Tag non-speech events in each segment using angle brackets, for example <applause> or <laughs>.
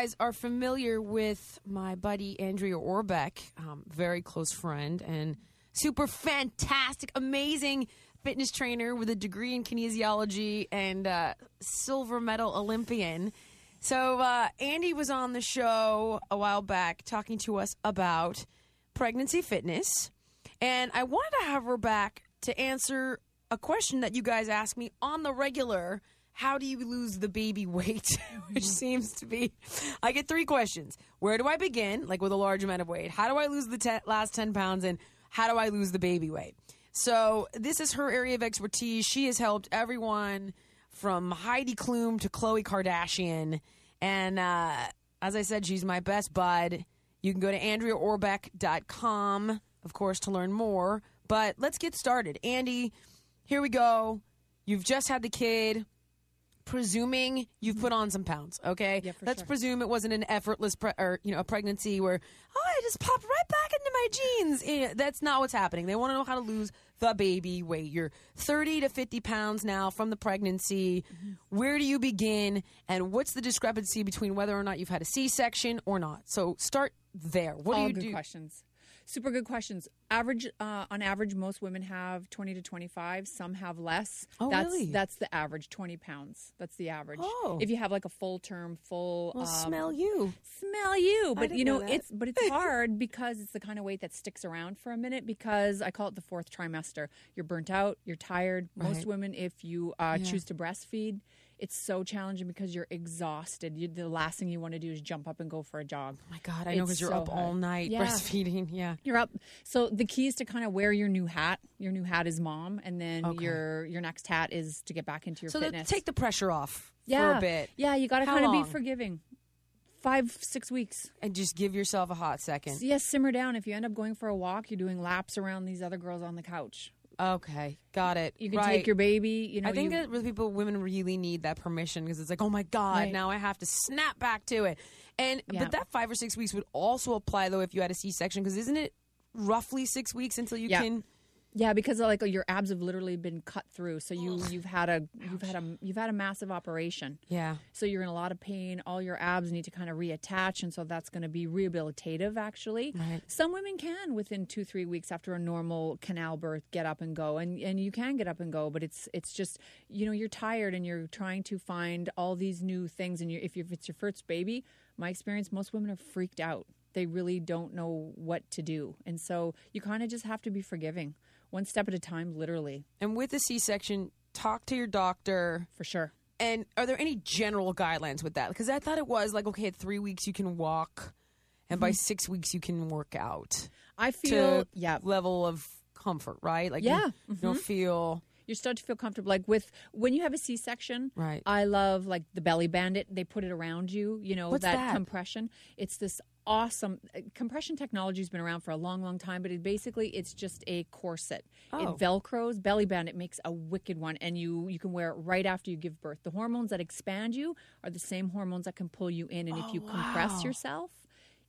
Guys are familiar with my buddy Andrea Orbeck, um, very close friend and super fantastic, amazing fitness trainer with a degree in kinesiology and uh, silver medal Olympian. So, uh, Andy was on the show a while back talking to us about pregnancy fitness. And I wanted to have her back to answer a question that you guys ask me on the regular. How do you lose the baby <laughs> weight? Which seems to be, I get three questions. Where do I begin, like with a large amount of weight? How do I lose the te- last 10 pounds? And how do I lose the baby weight? So, this is her area of expertise. She has helped everyone from Heidi Klum to Khloe Kardashian. And uh, as I said, she's my best bud. You can go to AndreaOrbeck.com, of course, to learn more. But let's get started. Andy, here we go. You've just had the kid. Presuming you've put on some pounds, okay? Yeah, Let's sure. presume it wasn't an effortless, pre- or you know, a pregnancy where oh, I just popped right back into my jeans. Eh, That's not what's happening. They want to know how to lose the baby weight. You're 30 to 50 pounds now from the pregnancy. Mm-hmm. Where do you begin, and what's the discrepancy between whether or not you've had a C-section or not? So start there. What All do you good do? questions. Super good questions. Average, uh, on average, most women have 20 to 25. Some have less. Oh, that's, really? That's the average, 20 pounds. That's the average. Oh. If you have like a full term, full. Well, um, smell you. smell you but you know, know it's but it's <laughs> hard because it's the kind of weight that sticks around for a minute because i call it the fourth trimester you're burnt out you're tired most Right. women if you uh, Yeah. choose to breastfeed it's so challenging because you're exhausted you, the last thing you want to do is jump up and go for a jog Oh my God, I know because you're so up all night Yeah. breastfeeding. <laughs> Yeah. you're up so the key is to kind of wear your new hat your new hat is mom and then Okay. your your next hat is to get back into your So fitness take the pressure off yeah for a bit yeah you got to kind of be forgiving five six weeks and just give yourself a hot second. Yes, simmer down. If you end up going for a walk, you're doing laps around these other girls on the couch. Okay, got it. You can right. take your baby. You know, I think you, that really people, women really need that permission because it's like, oh my god, Right. now I have to snap back to it. And Yeah. but that five or six weeks would also apply though if you had a C-section because isn't it roughly six weeks until you Yeah. can? Yeah, because like your abs have literally been cut through, so you you've had a you've had a you've had a massive operation. Yeah. So you're in a lot of pain. All your abs need to kind of reattach, and so that's going to be rehabilitative. Actually, Right. some women can within two three weeks after a normal canal birth get up and go, and and you can get up and go, but it's it's just you know you're tired and you're trying to find all these new things, and you if, if it's your first baby, my experience, most women are freaked out. They really don't know what to do, and so you kind of just have to be forgiving, one step at a time, literally, And with the C-section, talk to your doctor. for sure. And are there any general guidelines with that? Because I thought it was like, okay, at three weeks you can walk, and by mm-hmm. six weeks you can work out I feel to yeah. level of comfort, right? Like, you- Yeah. you, don't mm-hmm. feel you start to feel comfortable. Like with when you have a C section, Right. I love like the belly bandit. They put it around you. You know that, that? compression. It's this awesome. Uh, Compression technology has been around for a long, long time, but it basically it's just a corset. Oh. It velcros belly band. It makes a wicked one, and you you can wear it right after you give birth. The hormones that expand you are the same hormones that can pull you in, and if you compress yourself,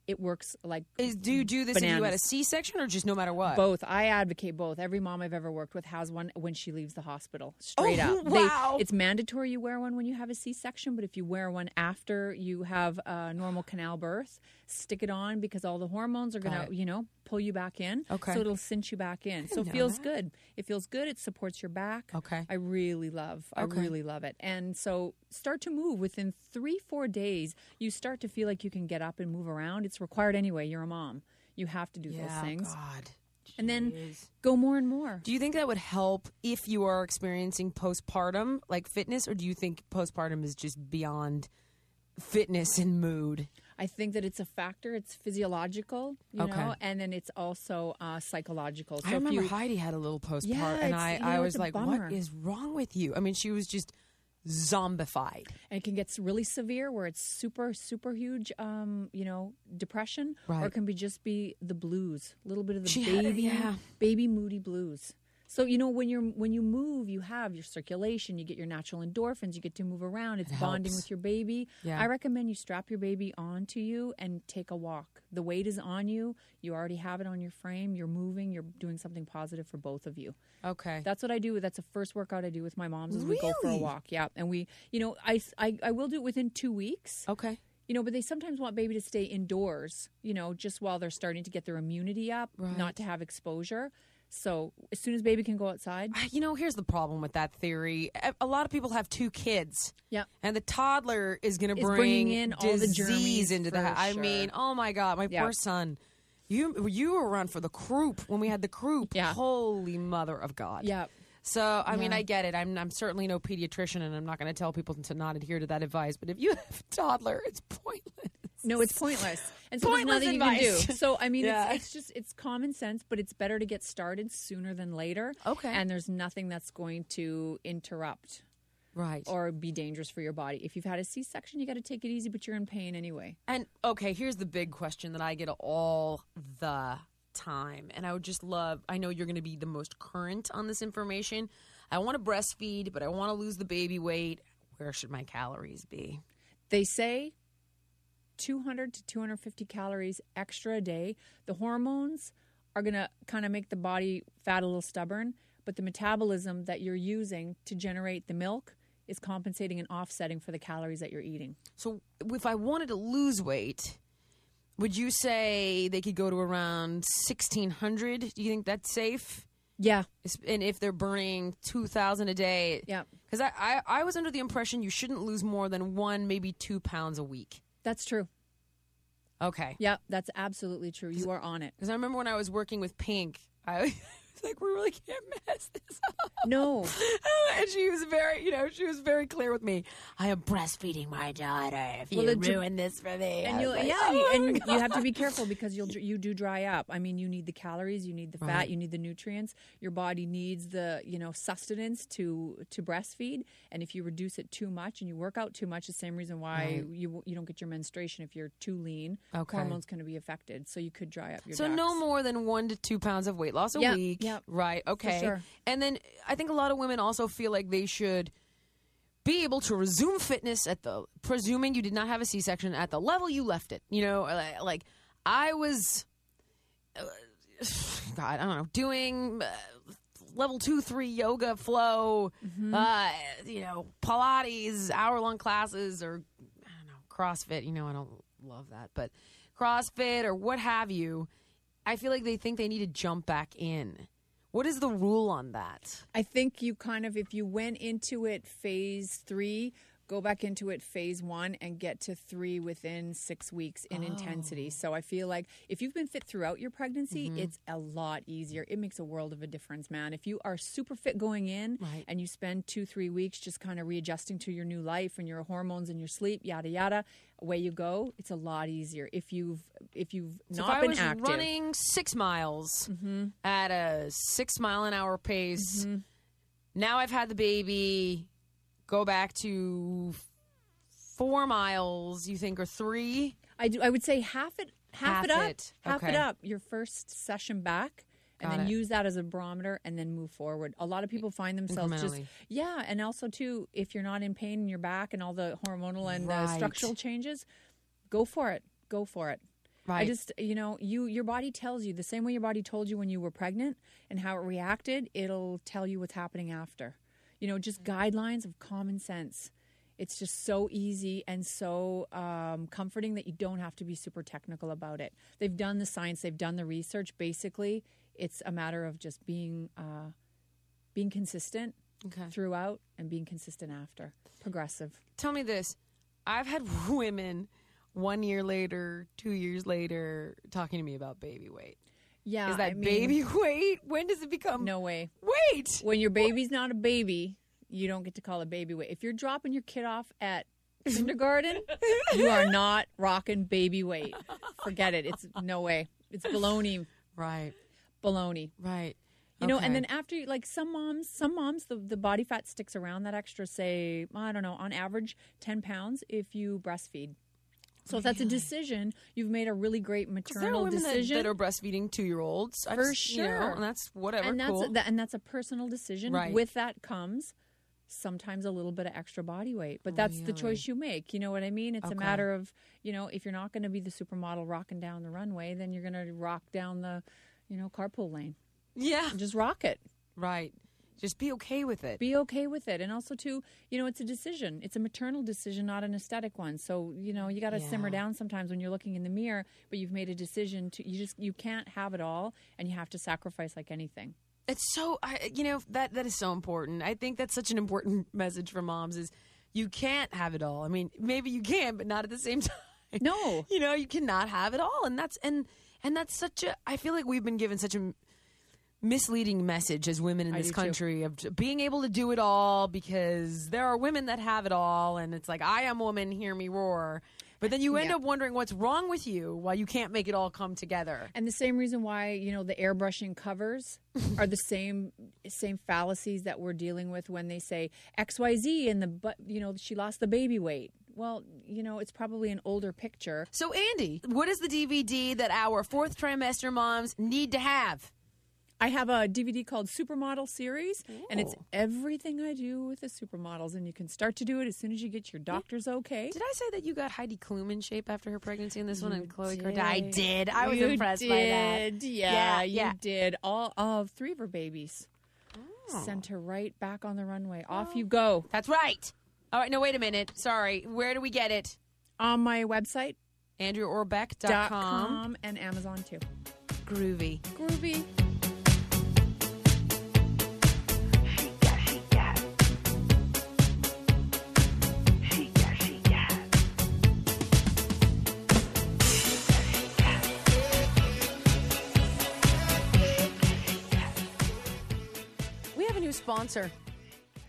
it works like Is do you do this if you had a Bananas. C-section or just no matter what? both. I advocate both. Every mom I've ever worked with has one when she leaves the hospital. Straight Oh, up. <laughs> wow. it's mandatory you wear one when you have a C-section, but if you wear one after you have a normal canal birth, stick it on because all the hormones are going to, you know, pull you back in. Okay. So it'll cinch you back in. So it feels that. good. It feels good. It supports your back. Okay. I really love. I Okay. really love it. And so start to move within 3-4 days. You start to feel like you can get up and move around. It's required anyway. You're a mom. You have to do yeah, those things. God. And then go more and more. Do you think that would help if you are experiencing postpartum like fitness, or do you think postpartum is just beyond fitness and mood? I think that it's a factor. It's physiological, you Okay. know, and then it's also uh, psychological. So I remember you, Heidi had a little postpartum, Yeah, and I, you know, I was like, bummer. "What is wrong with you?" I mean, she was just zombified. and it can get really severe where it's super, super huge, um, you know, depression, or it can be just be the blues, a little bit of the She had baby, yeah. baby moody blues. So you know when you're when you move, you have your circulation, you get your natural endorphins, you get to move around. It's bonding helps. with your baby. Yeah. I recommend you strap your baby onto you and take a walk. The weight is on you. You already have it on your frame. You're moving. You're doing something positive for both of you. Okay. That's what I do. That's the first workout I do with my moms. Is we go for a walk. Yeah, and we, you know, I, I I will do it within two weeks. okay. You know, but they sometimes want baby to stay indoors. You know, just while they're starting to get their immunity up, Right. not to have exposure. So as soon as baby can go outside, You know, here's the problem with that theory. A- lot of people have two kids. yeah, And the toddler is going to bring in all the disease into the house. I mean, oh my God, my Yeah. poor son. You you were around for the croup when we had the croup. Yeah. Holy mother of God. yeah. So I mean, I get it. I'm I'm certainly no pediatrician, and I'm not going to tell people to not adhere to that advice. But if you <laughs> have a toddler, it's pointless. No, it's pointless. And so Pointless there's nothing you can advice. do. So I mean, Yeah. it's, it's just it's common sense, but it's better to get started sooner than later. Okay. And there's nothing that's going to interrupt Right. or be dangerous for your body. If you've had a C-section, you got to take it easy, but you're in pain anyway. And okay, here's the big question that I get all the time. And I would just love, I know you're going to be the most current on this information. I want to breastfeed, but I want to lose the baby weight. Where should my calories be? They say 200 to 250 calories extra a day. The hormones are going to kind of make the body fat a little stubborn, but the metabolism that you're using to generate the milk is compensating and offsetting for the calories that you're eating. So if I wanted to lose weight, would you say they could go to around 1600? Do you think that's safe? Yeah. And if they're burning 2000 a day? Yeah. Because I, I, I was under the impression you shouldn't lose more than one, maybe two pounds a week. That's true. Okay. Yeah, that's absolutely true. You are on it. Because I remember when I was working with Pink, I <laughs> like, we really can't mess this up. No. <laughs> and she was very, you know, she was very clear with me. I am breastfeeding my daughter. If Well, you ruin this for me, And you like, yeah, "Oh you, and God." you have to be careful because you'll you do dry up. I mean, you need the calories, you need the fat, Right. you need the nutrients. Your body needs the, you know, sustenance to to breastfeed, and if you reduce it too much and you work out too much, the same reason why Right. you you don't get your menstruation if you're too lean. Okay. Hormones can be affected, so you could dry up your So no more than one to two pounds of weight loss a Yeah, week. Yeah. Right. Okay. sure. And then I think a lot of women also feel like they should be able to resume fitness at the presuming you did not have a C-section at the level you left it. You know, like, like I was uh, <sighs> God, I don't know, doing uh, level 2 3 yoga flow Mm-hmm. uh you know, pilates, hour-long classes or I don't know, CrossFit, you know, I don't love that, but CrossFit or what have you. I feel like they think they need to jump back in. What is the rule on that? I think you kind of, if you went into it phase three, go back into it phase one and get to three within six weeks in intensity. Oh. So I feel like if you've been fit throughout your pregnancy, Mm-hmm. it's a lot easier. It makes a world of a difference, man. If you are super fit going in Right. and you spend two, three weeks just kind of readjusting to your new life and your hormones and your sleep, yada yada, away you go. It's a lot easier. If you've if you've So not if I been was active. Mm-hmm. running six miles at a six mile an hour pace, Mm-hmm. now I've had the baby, go back to four miles, you think, or three? I do. I would say half it half, Half it up, it. half it up. Your first session back, and Got then it. use that as a barometer, and then move forward. A lot of people find themselves just yeah, and also too, if you're not in pain in your back and all the hormonal and uh, Right. structural changes, go for it. Go for it. Right. I just, you know, you your body tells you the same way your body told you when you were pregnant and how it reacted. It'll tell you what's happening after. You know, just guidelines of common sense. It's just so easy and so um, comforting that you don't have to be super technical about it. They've done the science, they've done the research. Basically, it's a matter of just being uh, being consistent Okay. throughout and being consistent after. Progressive. Tell me this. I've had <laughs> women one year later, two years later, talking to me about baby weight. Yeah, Is that I mean, baby <laughs> weight? When does it become No way. Wait. when your baby's not a baby, you don't get to call it baby weight. If you're dropping your kid off at <laughs> kindergarten, you are not rocking baby weight. Forget it. It's no way. It's baloney, Right. baloney. Right. You know, and then after, like some moms, some moms, the, the body fat sticks around that extra, say, I don't know, on average, 10 pounds if you breastfeed. So if that's a decision, you've made a really great 'Cause there are maternal women that, decision. that are breastfeeding two year olds. For sure. and that's whatever. and that's cool. that, and that's a personal decision. Right. With that comes sometimes a little bit of extra body weight, but that's the choice you make. You know what I mean? It's Okay. a matter of you know if you're not going to be the supermodel rocking down the runway, then you're going to rock down the you know carpool lane. yeah. Just rock it. Right. Just be okay with it. Be okay with it, and also too, you know, it's a decision. It's a maternal decision, not an aesthetic one. So you know, you got to simmer down sometimes when you're looking in the mirror, but you've made a decision to. You just you can't have it all, and you have to sacrifice like anything. It's so I you know that that is so important. I think that's such an important <laughs> message for moms is you can't have it all. I mean, maybe you can, but not at the same <laughs> time. No. you know, you cannot have it all, and that's and and that's such a. I feel like we've been given such a misleading message as women in I this do too. country of being able to do it all because there are women that have it all, and it's like I am a woman, hear me roar. But then you end Yeah. up wondering what's wrong with you while you can't make it all come together. And the same reason why you know the airbrushing covers <laughs> are the same same fallacies that we're dealing with when they say X Y Z and the but you know she lost the baby weight. Well, you know it's probably an older picture. So, Andy, what is the DVD that our fourth trimester moms need to have? I have a DVD called Supermodel Series, and it's everything I do with the supermodels. And you can start to do it as soon as you get your doctor's okay. Did I say that you got Heidi Klum in shape after her pregnancy in this one and Khloe did. Kardashian? I did. I was You impressed by that. did. Yeah, Yeah, you did. All of three of her babies Oh. sent her right back on the runway. Off oh. you go. That's right. All right, no, wait a minute. Sorry. Where do we get it? On my website, AndreaOrbeck.com. dot com and Amazon too. Groovy. Groovy. New sponsor.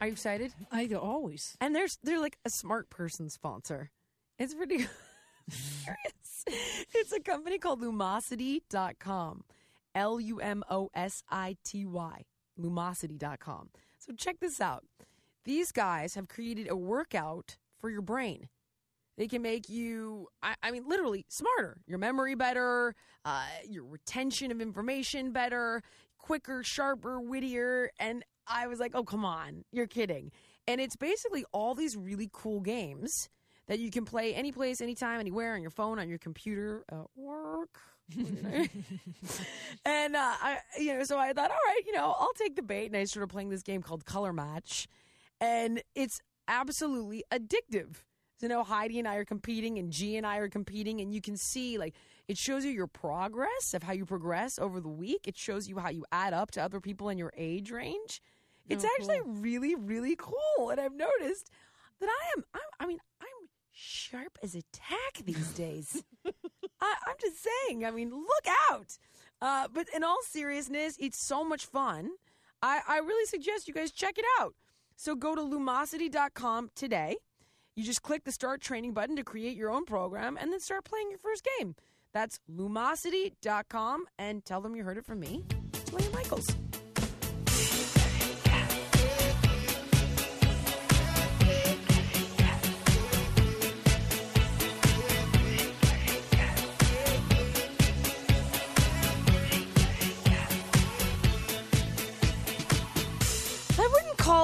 Are you excited? I always. And there's they're like a smart person sponsor. It's pretty. <laughs> It's a company called Lumosity.com. L U M O S I T Y. Lumosity.com. So check this out. These guys have created a workout for your brain. They can make you, I, I mean, literally smarter, your memory better, uh, your retention of information better, quicker, sharper, wittier. And I was like, oh, come on, you're kidding. And it's basically all these really cool games that you can play any place, anytime, anywhere on your phone, on your computer, at work. <laughs> and uh, I, you know, so I thought, all right, you know, I'll take the bait, and I started playing this game called Color Match, and it's absolutely addictive. So now Heidi and I are competing, and G and I are competing, and you can see like it shows you your progress of how you progress over the week. It shows you how you add up to other people in your age range. It's actually really, really cool, and I've noticed that I am. I'm, I mean, I'm sharp as a tack these days. <laughs> I, I'm just saying. I mean, look out. Uh, but in all seriousness, it's so much fun. I, I really suggest you guys check it out. So go to lumosity.com today. You just click the start training button to create your own program and then start playing your first game. That's lumosity.com and tell them you heard it from me, Jillian Michaels.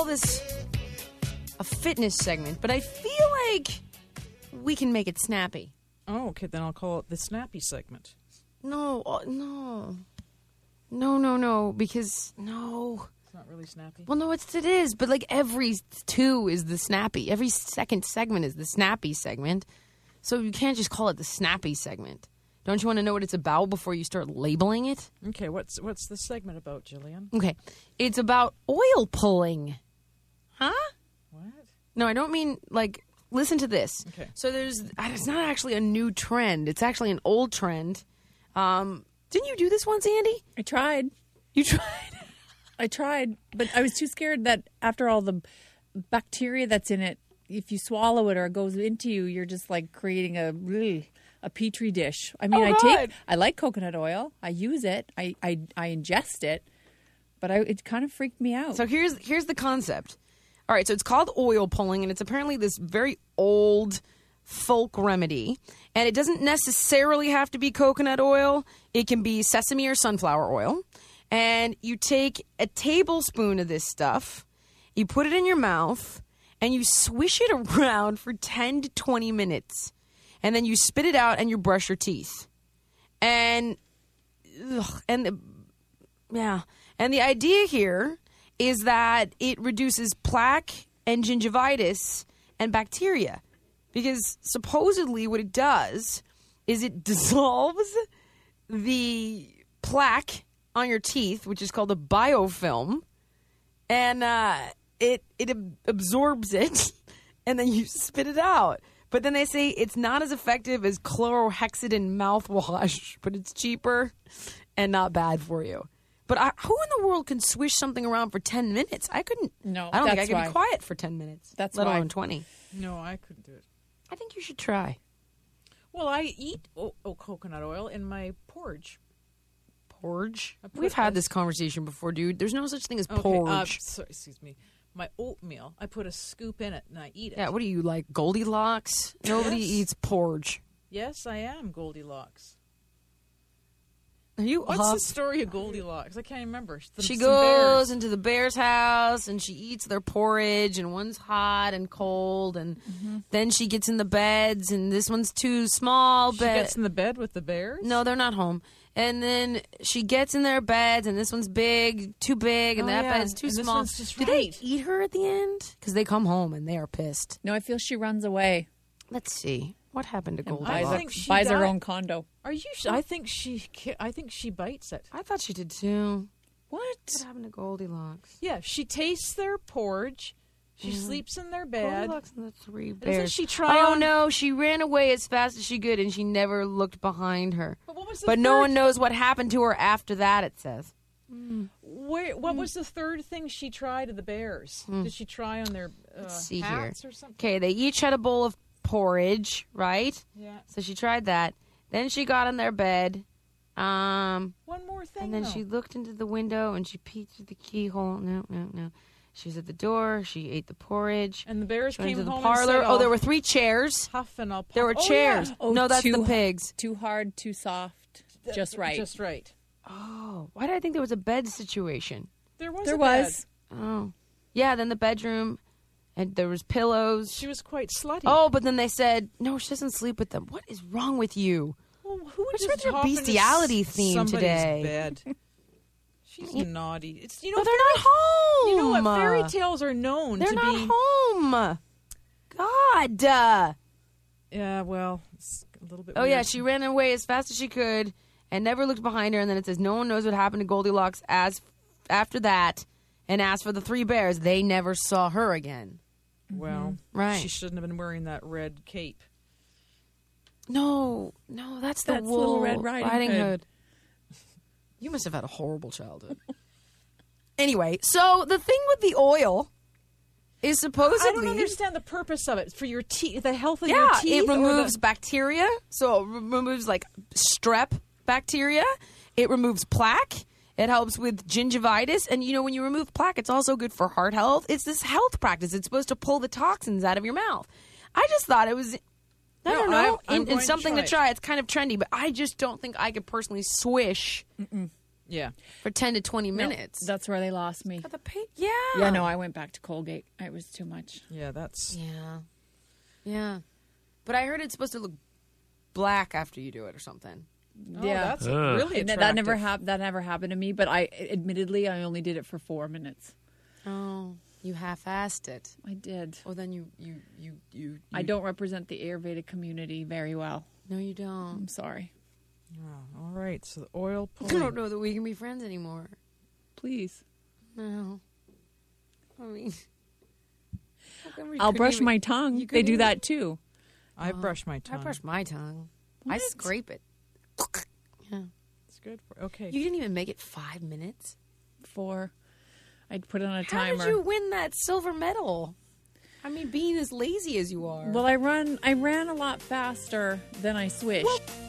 This a fitness segment, but I feel like we can make it snappy. Oh, okay. Then I'll call it the snappy segment. No, uh, no, no, no, no, because no. It's not really snappy. Well, no, it's it is, but like every two is the snappy. Every second segment is the snappy segment. So you can't just call it the snappy segment. Don't you want to know what it's about before you start labeling it? Okay, what's what's the segment about, Jillian? Okay, it's about oil pulling. Huh? What? No, I don't mean like. Listen to this. Okay. So there's. It's not actually a new trend. It's actually an old trend. Um, didn't you do this once, Andy? I tried. You <laughs> tried. I tried, but I was too scared that after all the bacteria that's in it, if you swallow it or it goes into you, you're just like creating a really a petri dish. I mean, Oh, I God. take I like coconut oil. I use it. I I, I ingest it, but I, it kind of freaked me out. So here's here's the concept. All right, so it's called oil pulling, and it's apparently this very old folk remedy. And it doesn't necessarily have to be coconut oil. It can be sesame or sunflower oil. And you take a tablespoon of this stuff, you put it in your mouth, and you swish it <laughs> around for 10 to 20 minutes. And then you spit it out and you brush your teeth. And ugh, and the, yeah. And the idea here is that it reduces plaque and gingivitis and bacteria. Because supposedly what it does is it <laughs> dissolves the plaque on your teeth, which is called a biofilm, and uh, it it ab- absorbs it, <laughs> and then you spit it out. But then they say it's not as effective as chlorhexidine mouthwash, <laughs> but it's cheaper and not bad for you. But I, who in the world can swish something around for ten minutes? I couldn't. No, I don't think I could why. be quiet for ten minutes. That's let why. alone twenty. No, I couldn't do it. I think you should try Well, I eat oh, oh coconut oil in my porridge. porridge. We've had this- this conversation before, dude. There's no such thing as Okay, porridge. uh, sorry, excuse me. My oatmeal. I put a scoop in it and I eat it. yeah, what are you like Goldilocks? Nobody Yes. eats porridge. Yes, I am Goldilocks. Are you What's off? the story of Goldilocks? I can't remember. Some- She goes into the bear's house and she eats their porridge, and one's hot and cold, and Mm-hmm. then she gets in the beds, and this one's too small. She gets in the bed with the bears. no, they're not home. And then she gets in their beds, and this one's big, too big, and Oh, that yeah. bed's too And small. just Do they eat her at the end? Because they come home and they are pissed. no, I feel she runs away. Let's see what happened to and Goldilocks. buys, I her- think she buys her died- own condo. Are you? Sh- I think she. ki- I think she bites it. I thought she did too. What? What happened to Goldilocks? Yeah, she tastes their porridge. She sleeps in their bed. Goldilocks and the three Doesn't bears. she try Oh on- no, she ran away as fast as she could, and she never looked behind her. But what was the But no third- one knows what happened to her after that. It says. Mm. Where, what hmm. was the third thing she tried of the bears? Hmm. Did she try on their uh, Let's see here. hats or something? Okay, they each had a bowl of porridge, right? Yeah. So she tried that. Then she got in their bed. Um, One more thing. and then though. she looked into the window and she peeked through the keyhole. No, no, no. She was at the door. She ate the porridge. and the bears She came into the home parlor. And said, oh, there were three chairs. huff and I'll. There were Oh, chairs. yeah. Oh, no, that's the pigs. Too hard, too soft, just right. Just right. Oh, why did I think there was a bed situation? There was. there a bed. was. Oh, yeah. Then the bedroom, and there was pillows. She was quite slutty. Oh, but then they said no. She doesn't sleep with them. What is wrong with you? well, who would what's just with your hop into bestiality s- theme somebody's today? Bed? <laughs> She's naughty. It's you know No, they're not home. You know what? Fairy tales are known They're to not be. home. God. Uh, Yeah, well, it's a little bit. oh yeah, weird. she ran away as fast as she could and never looked behind her. And then it says no one knows what happened to Goldilocks as after that. And as for the three bears, they never saw her again. Well, mm-hmm. Right. She shouldn't have been wearing that red cape. No, no, that's the That's wool Little Red Riding Hood. You must have had a horrible childhood. <laughs> anyway, so the thing with the oil is supposedly I don't understand the purpose of it for your teeth, the health of your yeah, teeth. it or the- removes bacteria. So it removes like strep bacteria. It removes plaque. It helps with gingivitis, and you know when you remove plaque, it's also good for heart health. It's this health practice. It's supposed to pull the toxins out of your mouth. I just thought it was. I No, don't know. I'm- I'm in- in something to try it. try. It's kind of trendy, but I just don't think I could personally swish Yeah. for 10 to 20 minutes. That's where they lost me. Got the pay- yeah. Yeah, no, I went back to Colgate. It was too much. Yeah, that's. Yeah. Yeah. But I heard it's supposed to look black after you do it or something. Oh, yeah, that's really attractive. that never hap- that never happened to me. But I, admittedly, I only did it for four minutes. Oh, you half-assed it. I did. Well, then you you you you. I don't represent the Ayurveda community very well. No, you don't. I'm sorry. Oh, all right. So the oil I don't know that we can be friends anymore. Please. No. I mean, how come we I'll brush even- my tongue. They couldn't do even- that too. I brush my tongue. I brush my tongue. I scrape it. Yeah. It's good for. Okay. You didn't even make it five minutes. Four. I'd put it on a How timer. How did you win that silver medal? I mean, being as lazy as you are. Well, I run. I ran a lot faster than I swished. How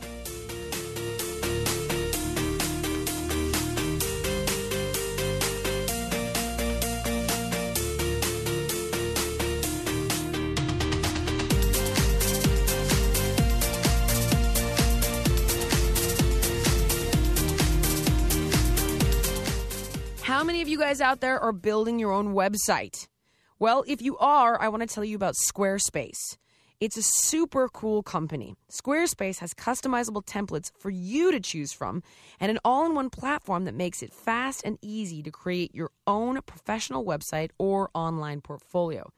guys out there are building your own website? Well, if you are, I want to tell you about Squarespace. It's a super cool company. Squarespace has customizable templates for you to choose from and an all in one platform that makes it fast and easy to create your own professional website or online portfolio.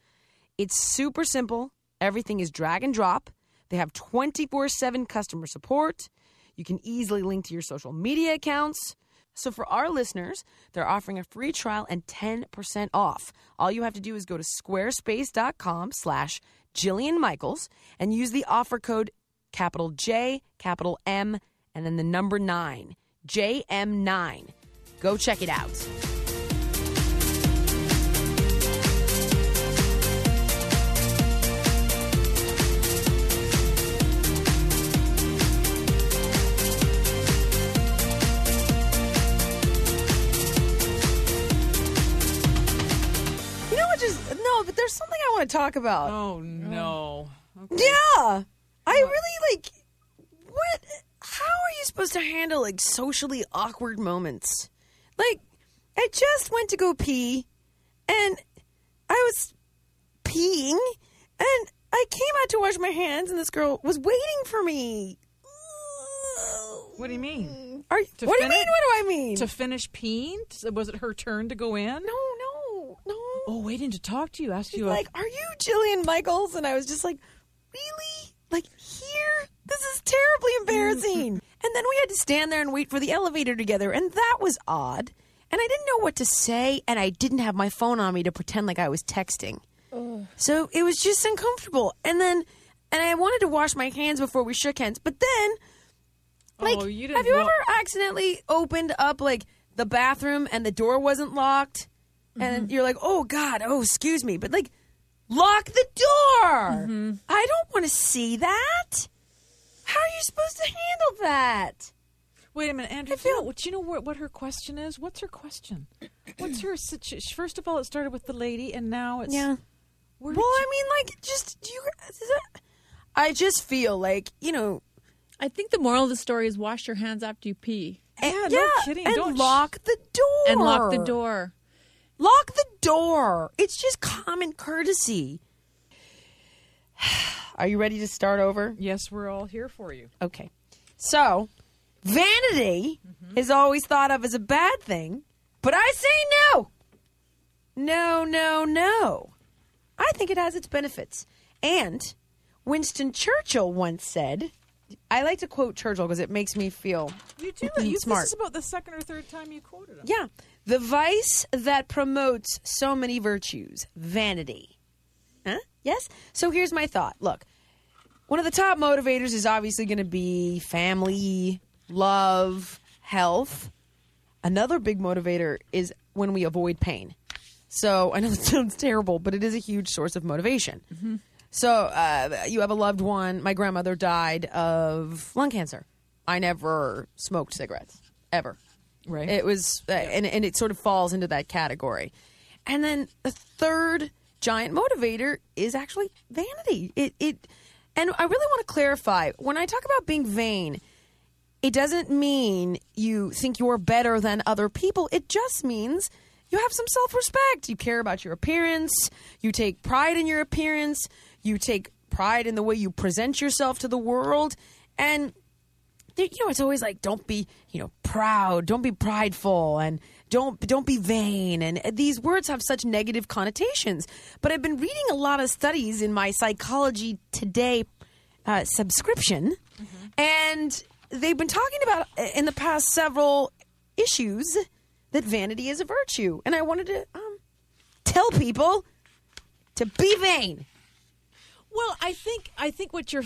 It's super simple. Everything is drag and drop. They have 24 7 customer support. You can easily link to your social media accounts. So for our listeners, they're offering a free trial and 10% off. All you have to do is go to squarespace.com slash Jillian Michaels and use the offer code capital J, capital M, and then the number 9, JM9. Go check it out. Talk about. Oh no. Okay. Yeah, I really like. What? How are you supposed to handle like socially awkward moments? Like, I just went to go pee, and I was peeing, and I came out to wash my hands, and this girl was waiting for me. What do you mean? Are, what do you mean? What do I mean? To finish peeing? Was it her turn to go in? no, no. Oh, waiting to talk to you. Ask you. a- like, are you Jillian Michaels? And I was just like, really? Like, here? This is terribly embarrassing. <laughs> and then we had to stand there and wait for the elevator together, and that was odd. And I didn't know what to say, and I didn't have my phone on me to pretend like I was texting. So it was just uncomfortable. And then, and I wanted to wash my hands before we shook hands, but then, oh, like, Oh, you have you ever accidentally opened up like the bathroom and the door wasn't locked, and Mm-hmm. you're like, "Oh God, oh excuse me," but like, lock the door. Mm-hmm. I don't want to see that. How are you supposed to handle that? Wait a minute, Andrew. I feel- do you know, do you know what, what her question is? What's her question? What's her situation? First of all, it started with the lady, and now it's Yeah. Where Well, did I mean, like, just do you? That, I just feel like you know, I think the moral of the story is wash your hands after you pee and, Yeah, no kidding. and Don't sh- lock the door and lock the door. Lock the door. It's just common courtesy. <sighs> Are you ready to start over? yes, we're all here for you. Okay. So, vanity mm-hmm. is always thought of as a bad thing, but I say no. No, no, no. I think it has its benefits. And Winston Churchill once said, I like to quote Churchill because it makes me feel You do it. You, Smart. This is about the second or third time you quoted him. Yeah. The vice that promotes so many virtues vanity. Huh? Yes? So here's my thought. Look, one of the top motivators is obviously going to be family, love, health. Another big motivator is when we avoid pain. So I know that <laughs> sounds terrible, but it is a huge source of motivation. So uh, you have a loved one. My grandmother died of lung cancer. I never smoked cigarettes, ever. Right. It was, uh, and and it sort of falls into that category. And then the third giant motivator is actually vanity. It it, and I really want to clarify when I talk about being vain. it doesn't mean you think you're better than other people. It just means you have some self respect. You care about your appearance. You take pride in your appearance. You take pride in the way you present yourself to the world. And you know, it's always like, don't be, you know, proud, don't be prideful, and don't don't be vain. And these words have such negative connotations. But I've been reading a lot of studies in my Psychology Today uh, subscription, and they've been talking about uh, in the past several issues that vanity is a virtue, and I wanted to um, tell people to be vain. Well, I think I think what you're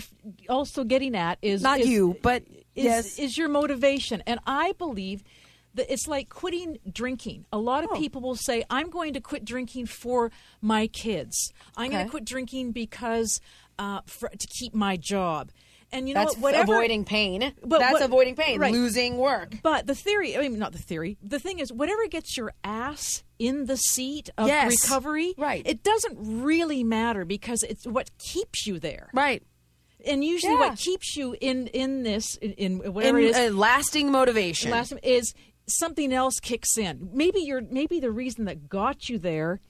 also getting at is Not is- you, but is, yes. is your motivation, and I believe that it's like quitting drinking. A lot of Oh. people will say, "I'm going to quit drinking for my kids. I'm going to quit drinking because uh, for, to keep my job." And you know That's what? Whatever, avoiding pain. But That's what- avoiding pain. right. Losing work. But the theory, I mean, not the theory. The thing is, whatever gets your ass in the seat of Yes. recovery, Right. It doesn't really matter because it's what keeps you there, Right. And usually Yeah. what keeps you in in this in, in whatever In, it is uh, lasting motivation. last is something else kicks in. Maybe you're maybe the reason that got you there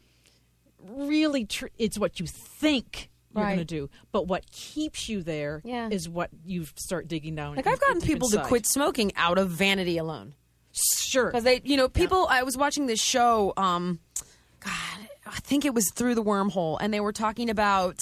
really tr- it's what you think you're Right. going to do, but what keeps you there is Yeah. what you start digging down. like I've gotten people to quit smoking out of vanity alone. Sure, because they, you know, people. I was watching this show. Um, God, I think it was through the wormhole, and they were talking about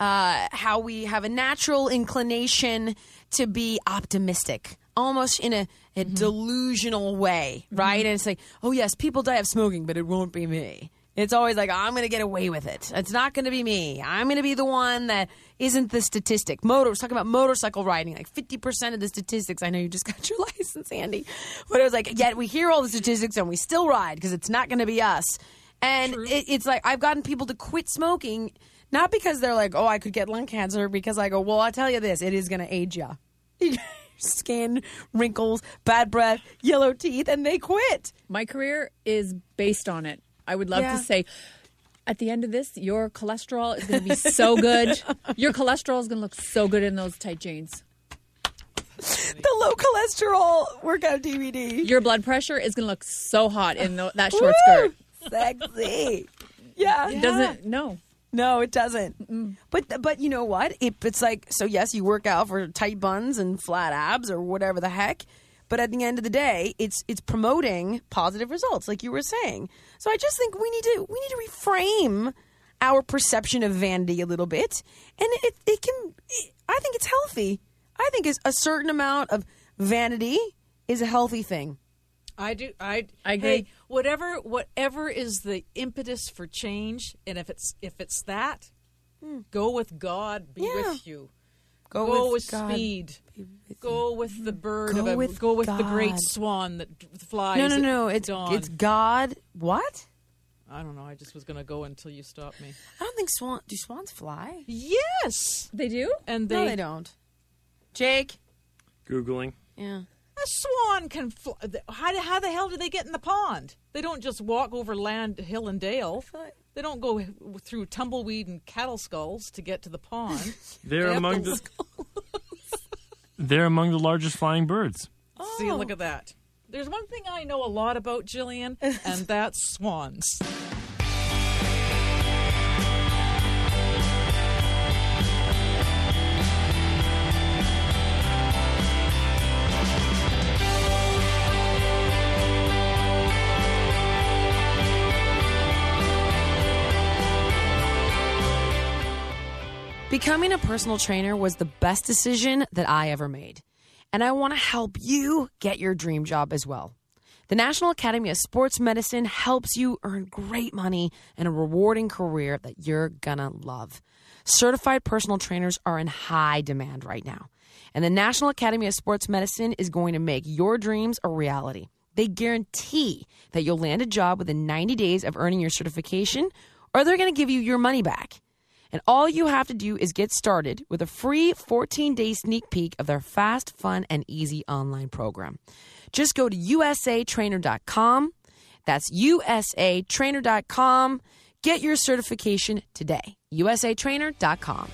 uh, how we have a natural inclination to be optimistic, almost in a, a delusional way, right? And it's like, oh yes, people die of smoking, but it won't be me. It's always like I'm going to get away with it. It's not going to be me. I'm going to be the one that isn't the statistic. Motor. Was talking about motorcycle riding. Like 50 percent of the statistics. I know you just <laughs> got your license, Andy, but it was like yet we hear all the statistics and we still ride because it's not going to be us. And it, it's like I've gotten people to quit smoking not because they're like, oh, I could get lung cancer. Because I go, well, I'll tell you this, it is going to age <laughs> you. Skin, wrinkles, bad breath, yellow teeth, and they quit. My career is based on it. I would love Yeah. to say at the end of this, your cholesterol is going to be so good. <laughs> Your cholesterol is going to look so good in those tight jeans. The low cholesterol workout DVD. Your blood pressure is going to look so hot in tho- that short Woo! skirt. Sexy. Yeah. It doesn't no. No, it doesn't. But but you know what? It, it's like so. Yes, you work out for tight buns and flat abs or whatever the heck. But at the end of the day, it's it's promoting positive results, like you were saying. So I just think we need to we need to reframe our perception of vanity a little bit, and it it can. It, I think it's healthy. I think it's a certain amount of vanity is a healthy thing. I do. I I agree. Hey, whatever, whatever is the impetus for change, and if it's if it's that, hmm. go with God. Be. Yeah. with you. Go, Go, with, with, God. speed. Go with the mm-hmm. bird Go of a, with go with the great swan that d- flies. No, no, at no. It's dawn. it's God. What? I don't know. I just was going to go until you stopped me. I don't think swan. Do swans fly? Yes, They do? and they, no, they don't. Jake. Googling. Yeah. a swan can. fly. how, how the hell do they get in the pond? They don't just walk over land, hill, and dale. They don't go through tumbleweed and cattle skulls to get to the pond. <laughs> They're They among the they're among the largest flying birds. See, look at that. There's one thing I know a lot about, Jillian, <laughs> and that's swans. Becoming a personal trainer was the best decision that I ever made. And I want to help you get your dream job as well. The National Academy of Sports Medicine helps you earn great money and a rewarding career that you're gonna love. Certified personal trainers are in high demand right now. And the National Academy of Sports Medicine is going to make your dreams a reality. They guarantee that you'll land a job within 90 days of earning your certification, or they're to give you your money back. And all you have to do is get started with a free 14 day sneak peek of their fast, fun, and easy online program. Just go to usatrainer.com. That's usatrainer.com. Get your certification today. usatrainer.com.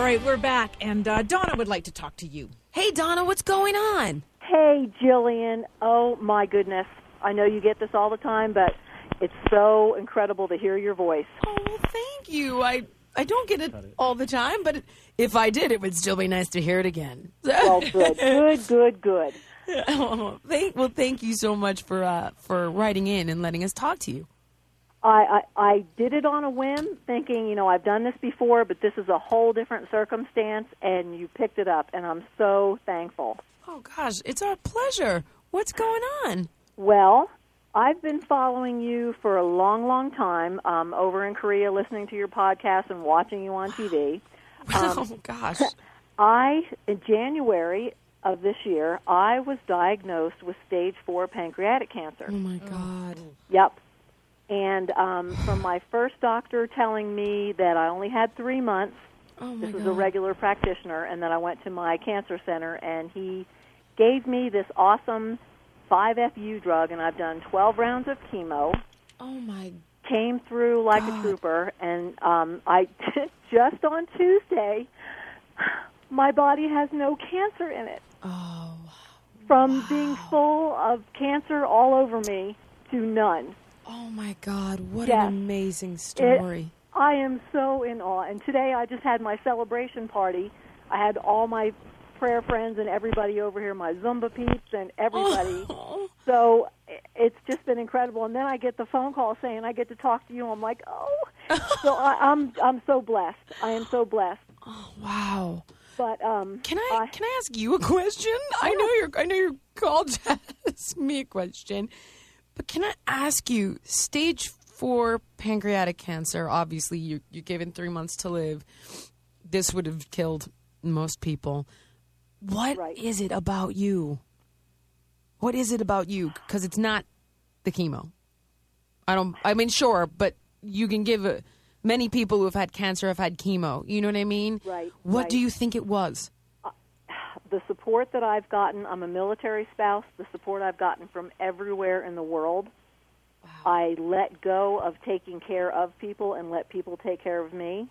right, we're back, and uh, Donna would like to talk to you. Hey, Donna, what's going on? Hey, Jillian. Oh, my goodness. I know you get this all the time, but it's so incredible to hear your voice. Oh, thank you. I I don't get it all the time, but if I did, it would still be nice to hear it again. <laughs> Well, good, good, good, good. <laughs> Oh, thank, well, thank you so much for uh, for writing in and letting us talk to you. I, I, I did it on a whim, thinking, you know, I've done this before, but this is a whole different circumstance, and you picked it up, and I'm so thankful. Oh gosh, it's our pleasure. What's going on? Well, I've been following you for a long, long time um, over in Korea, listening to your podcast and watching you on <sighs> TV. oh gosh. <laughs> I, in January of this year, I was diagnosed with stage four pancreatic cancer. Oh my god. Yep. And um, from my first doctor telling me that I only had three months, Oh this was god. a regular practitioner, and then I went to my cancer center, and he gave me this awesome 5FU drug, and I've done 12 rounds of chemo. oh my. Came through like a trooper, and um, I <laughs> just on Tuesday, my body has no cancer in it. Oh. From being full of cancer all over me to none. Oh my god. What Yes. an amazing story. I am so in awe. And today I just had my celebration party. I had all my prayer friends and everybody over here, my Zumba peeps and everybody. <laughs> Oh. So it's just been incredible. And then I get the phone call saying I get to talk to you. I'm like, oh. <laughs> so I, I'm I'm so blessed. I am so blessed. Oh wow. But um, Can I can I ask you a question? I know you're I know you're called to <laughs> ask me a question, but can I ask you stage four pancreatic cancer? Obviously, you you're given three months to live. This would have killed most people. What is Right. it about you? What is it about you? Because it's not the chemo. I don't. I mean, sure, but you can give a, many people who have had cancer have had chemo. You know what I mean? Right, What do you think it was? The support that I've gotten, I'm a military spouse, the support I've gotten from everywhere in the world. I let go of taking care of people and let people take care of me.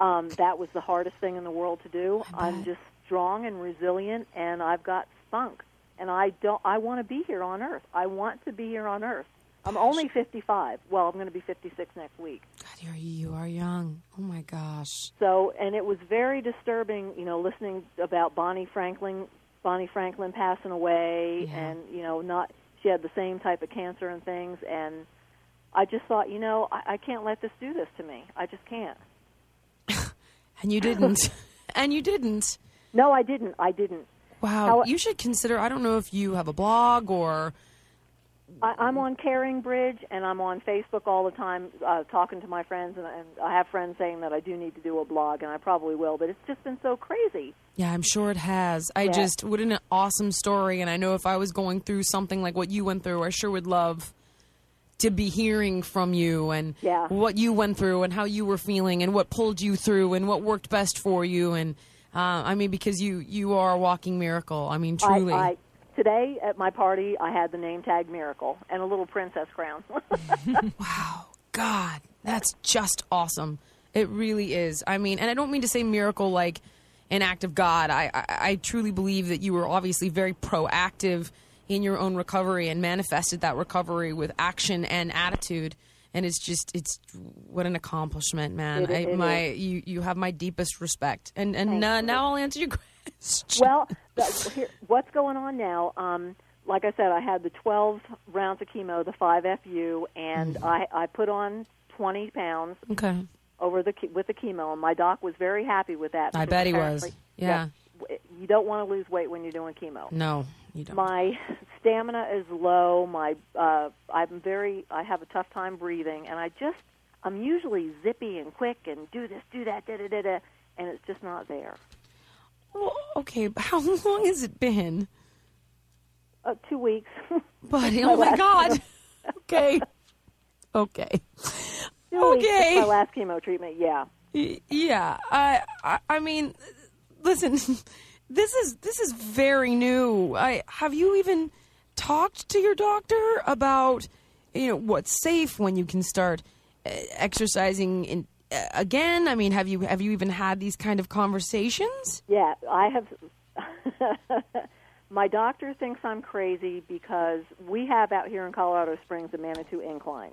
Um, that was the hardest thing in the world to do. I'm just strong and resilient, and I've got spunk. And I don't. I want to be here on Earth. I want to be here on Earth. I'm only 55. Well, I'm going to be 56 next week. God, you're, you are young. Oh my gosh. So, and it was very disturbing, you know, listening about Bonnie Franklin, Bonnie Franklin passing away, Yeah. and you know, not she had the same type of cancer and things, and I just thought, you know, I, I can't let this do this to me. I just can't. <laughs> And you didn't. <laughs> and you didn't. No, I didn't. I didn't. Wow. How- you should consider. I don't know if you have a blog or. I, I'm on Caring Bridge, and I'm on Facebook all the time, uh, talking to my friends, and, and I have friends saying that I do need to do a blog, and I probably will. But it's just been so crazy. Yeah, I'm sure it has. I Yeah. just, what an awesome story. And I know if I was going through something like what you went through, I sure would love to be hearing from you and Yeah. what you went through and how you were feeling and what pulled you through and what worked best for you. And uh, I mean, because you, you are a walking miracle. I mean, truly. I, I today at my party, I had the name tag Miracle and a little princess crown. <laughs> Wow, God, that's just awesome. It really is. I mean, and I don't mean to say miracle like an act of God. I, I, I truly believe that you were obviously very proactive in your own recovery and manifested that recovery with action and attitude. And it's just, it's what an accomplishment, man. It- I, it my, you, you have my deepest respect. And and uh, now I'll answer your <laughs> question. Well, the, here, what's going on now? Um, like I said, I had the 12 rounds of chemo, the 5FU, and Mm. I, I put on 20 pounds okay. over the with the chemo, and my doc was very happy with that. I bet he was. apparently- Yeah. You don't want to lose weight when you're doing chemo. No, you don't. My stamina is low. My uh, I'm very. I have a tough time breathing, and I just I'm usually zippy and quick and do this, do that, da da da da, and it's just not there. Well, okay, but how <laughs> long has it been? Uh, two weeks. <laughs> Buddy, oh my God. <laughs> okay. Okay. Two Okay. my last chemo treatment. Yeah. Y- Yeah. I, I I mean, listen, this is this is very new. I have you even talked to your doctor about you know what's safe when you can start uh, exercising in again? I mean, have you have you even had these kind of conversations? Yeah, I have. <laughs> My doctor thinks I'm crazy because we have out here in Colorado Springs a Manitou incline,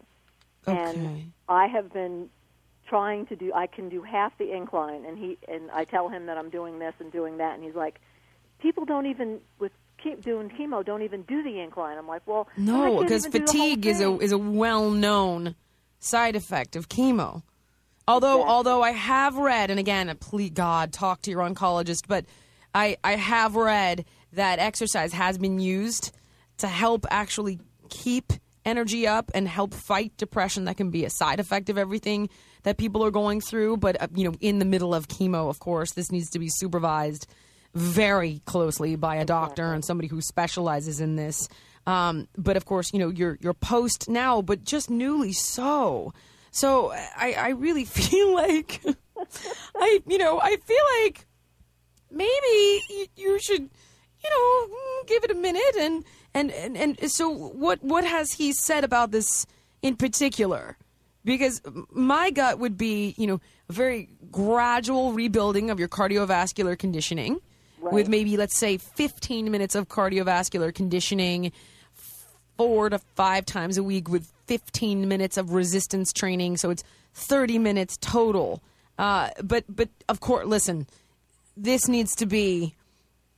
Okay. and I have been trying to do. I can do half the incline, and he and I tell him that I'm doing this and doing that, and he's like, "People don't even with keep doing chemo don't even do the incline." I'm like, "Well, No, because even do the whole fatigue is a is a well known side effect of chemo. Although Exactly. although I have read, and again, please God, talk to your oncologist, but I I have read that exercise has been used to help actually keep energy up and help fight depression. That can be a side effect of everything that people are going through. But uh, you know, in the middle of chemo, of course, this needs to be supervised very closely by a doctor and somebody who specializes in this. Um, but of course, you know, you're you're post now, but just newly so. So I, I really <laughs> feel like I you know I feel like maybe you, you should you know mm, give it a minute and and and and so what what has he said about this in particular? Because my gut would be you know a very gradual rebuilding of your cardiovascular conditioning with maybe let's say 15 minutes of cardiovascular conditioning four to five times a week with 15 minutes of resistance training. So it's 30 minutes total. Uh, but but of course listen this needs to be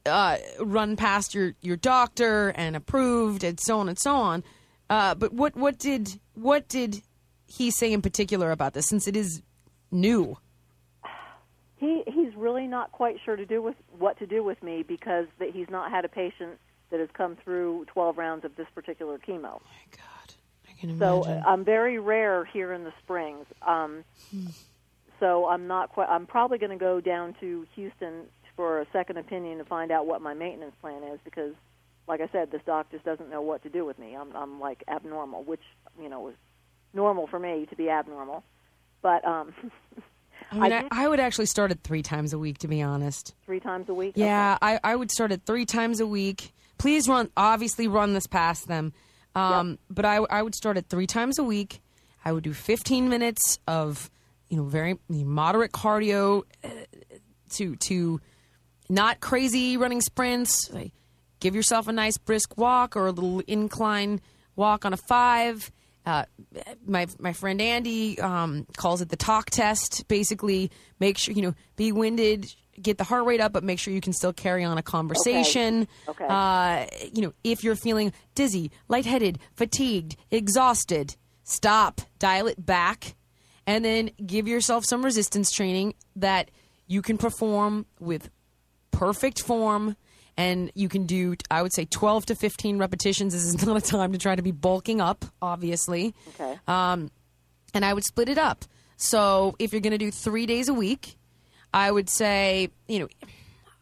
uh, run past your, your doctor and approved and so on and so on. Uh, but what what did what did he say in particular about this since it is new? He he's really not quite sure to do with what to do with me because that he's not had a patient that has come through 12 rounds of this particular chemo. my god i can So imagine uh, I'm very rare here in the Springs. Um, so I'm not quite. I'm probably going to go down to Houston for a second opinion to find out what my maintenance plan is because, like I said, this doc just doesn't know what to do with me. I'm I'm like abnormal, which you know is normal for me to be abnormal. But um, <laughs> I, mean, I I, I would actually start it three times a week to be honest three times a week. Yeah, I, I would start it three times a week. Please run, obviously run this past them. Um, But I, I would start it three times a week. I would do 15 minutes of, you know, very moderate cardio uh, to to not crazy running sprints. Like, give yourself a nice brisk walk or a little incline walk on a five. Uh, my my friend Andy um, calls it the talk test. Basically, make sure you know be winded, get the heart rate up, but make sure you can still carry on a conversation. Okay. Uh, you know, if you're feeling dizzy, lightheaded, fatigued, exhausted, stop, dial it back, and then give yourself some resistance training that you can perform with perfect form and you can do i would say 12 to 15 repetitions this is <laughs> not a time to try to be bulking up obviously Okay. um, and i would split it up so if you're going to do three days a week i would say you know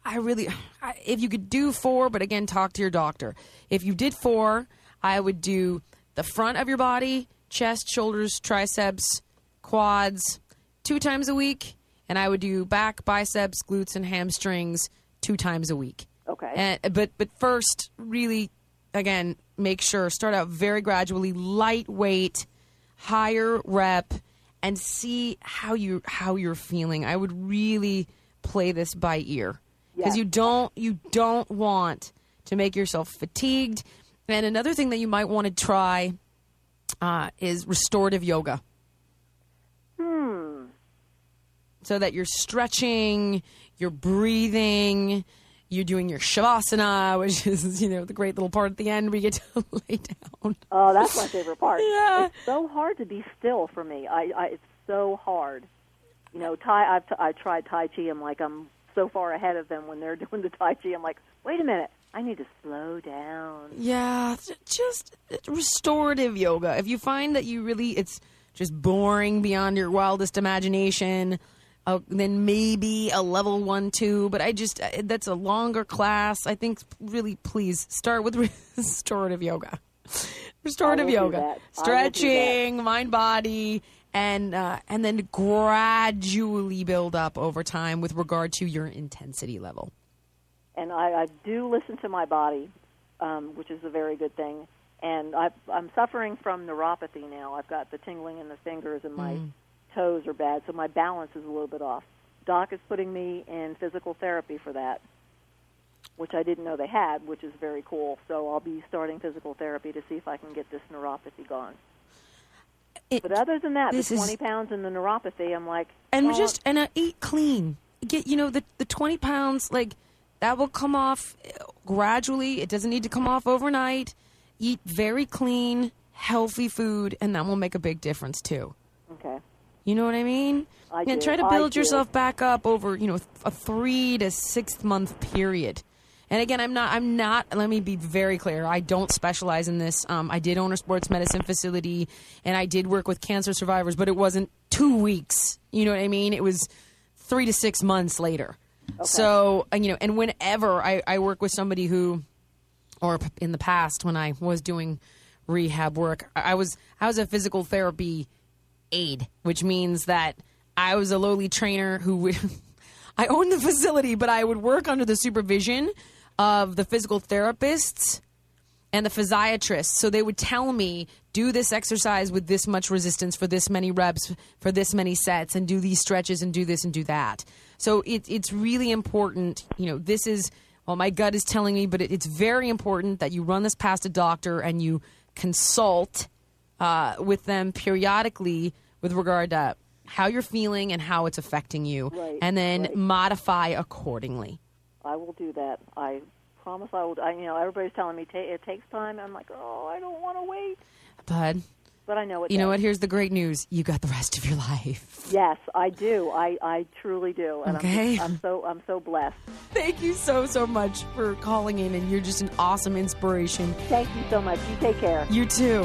i really I, if you could do four but again talk to your doctor if you did four i would do the front of your body chest shoulders triceps quads two times a week, and I would do back, biceps, glutes, and hamstrings two times a week. Okay. And, but but first, really, again, make sure start out very gradually, lightweight, higher rep, and see how you how you're feeling. I would really play this by ear because Yes. you don't you don't want to make yourself fatigued. And another thing that you might want to try uh, is restorative yoga. Hmm. so that you're stretching, you're breathing, you're doing your shavasana, <laughs> which is you know the great little part at the end where you get to <laughs> lay down. Oh, that's my favorite part. <laughs> Yeah. It's so hard to be still for me. I, I it's so hard. You know, Tai. I've t- I tried Tai Chi. I'm like I'm so far ahead of them when they're doing the Tai Chi. I'm like, wait a minute. I need to slow down. Yeah, just uh, restorative yoga. If you find that you really it's just boring beyond your wildest imagination, uh, then maybe a level one, two. But I just uh, that's a longer class. I think really, please start with <laughs> restorative yoga. Restorative I will do yoga, that. I will do that. stretching, mind, body, and uh, and then gradually build up over time with regard to your intensity level. and I, I do listen to my body, um, which is a very good thing. And I, I'm suffering from neuropathy now. I've got the tingling in the fingers and my toes are bad, so my balance is a little bit off. Doc is putting me in physical therapy for that, which I didn't know they had, which is very cool. So I'll be starting physical therapy to see if I can get this neuropathy gone. It- But other than that, the this is- 20 pounds and the neuropathy, I'm like, and oh, just and uh, eat clean. Get you know the the twenty pounds like that will come off gradually. It doesn't need to come off overnight. Eat very clean, healthy food, and that will make a big difference too. Okay. You know what I mean? I and do. try to build yourself back up over you know a three to six month period. And again, I'm not. I'm not. Let me be very clear. I don't specialize in this. Um, I did own a sports medicine facility, and I did work with cancer survivors, but it wasn't two weeks. You know what I mean? It was three to six months later. So, and, you know, and whenever I, I work with somebody who, or in the past when I was doing rehab work, I was I was a physical therapy aide, which means that I was a lowly trainer who would. <laughs> I owned the facility, but I would work under the supervision of the physical therapists and the physiatrists. So they would tell me, do this exercise with this much resistance for this many reps, for this many sets, and do these stretches and do this and do that. So it, it's really important. You know, this is, well, my gut is telling me, but it, it's very important that you run this past a doctor and you consult uh, with them periodically with regard to how you're feeling and how it's affecting you, Right, and then right. modify accordingly. I will do that. I promise I will. I, you know, everybody's telling me ta it takes time. I'm like, oh, I don't want to wait, Bud, but I know it. you know what? Here's the great news. You got the rest of your life. Yes, I do. I, I truly do, and Okay. I'm, I'm so I'm so blessed. Thank you so, so much for calling in, and you're just an awesome inspiration. Thank you so much. You take care. You too.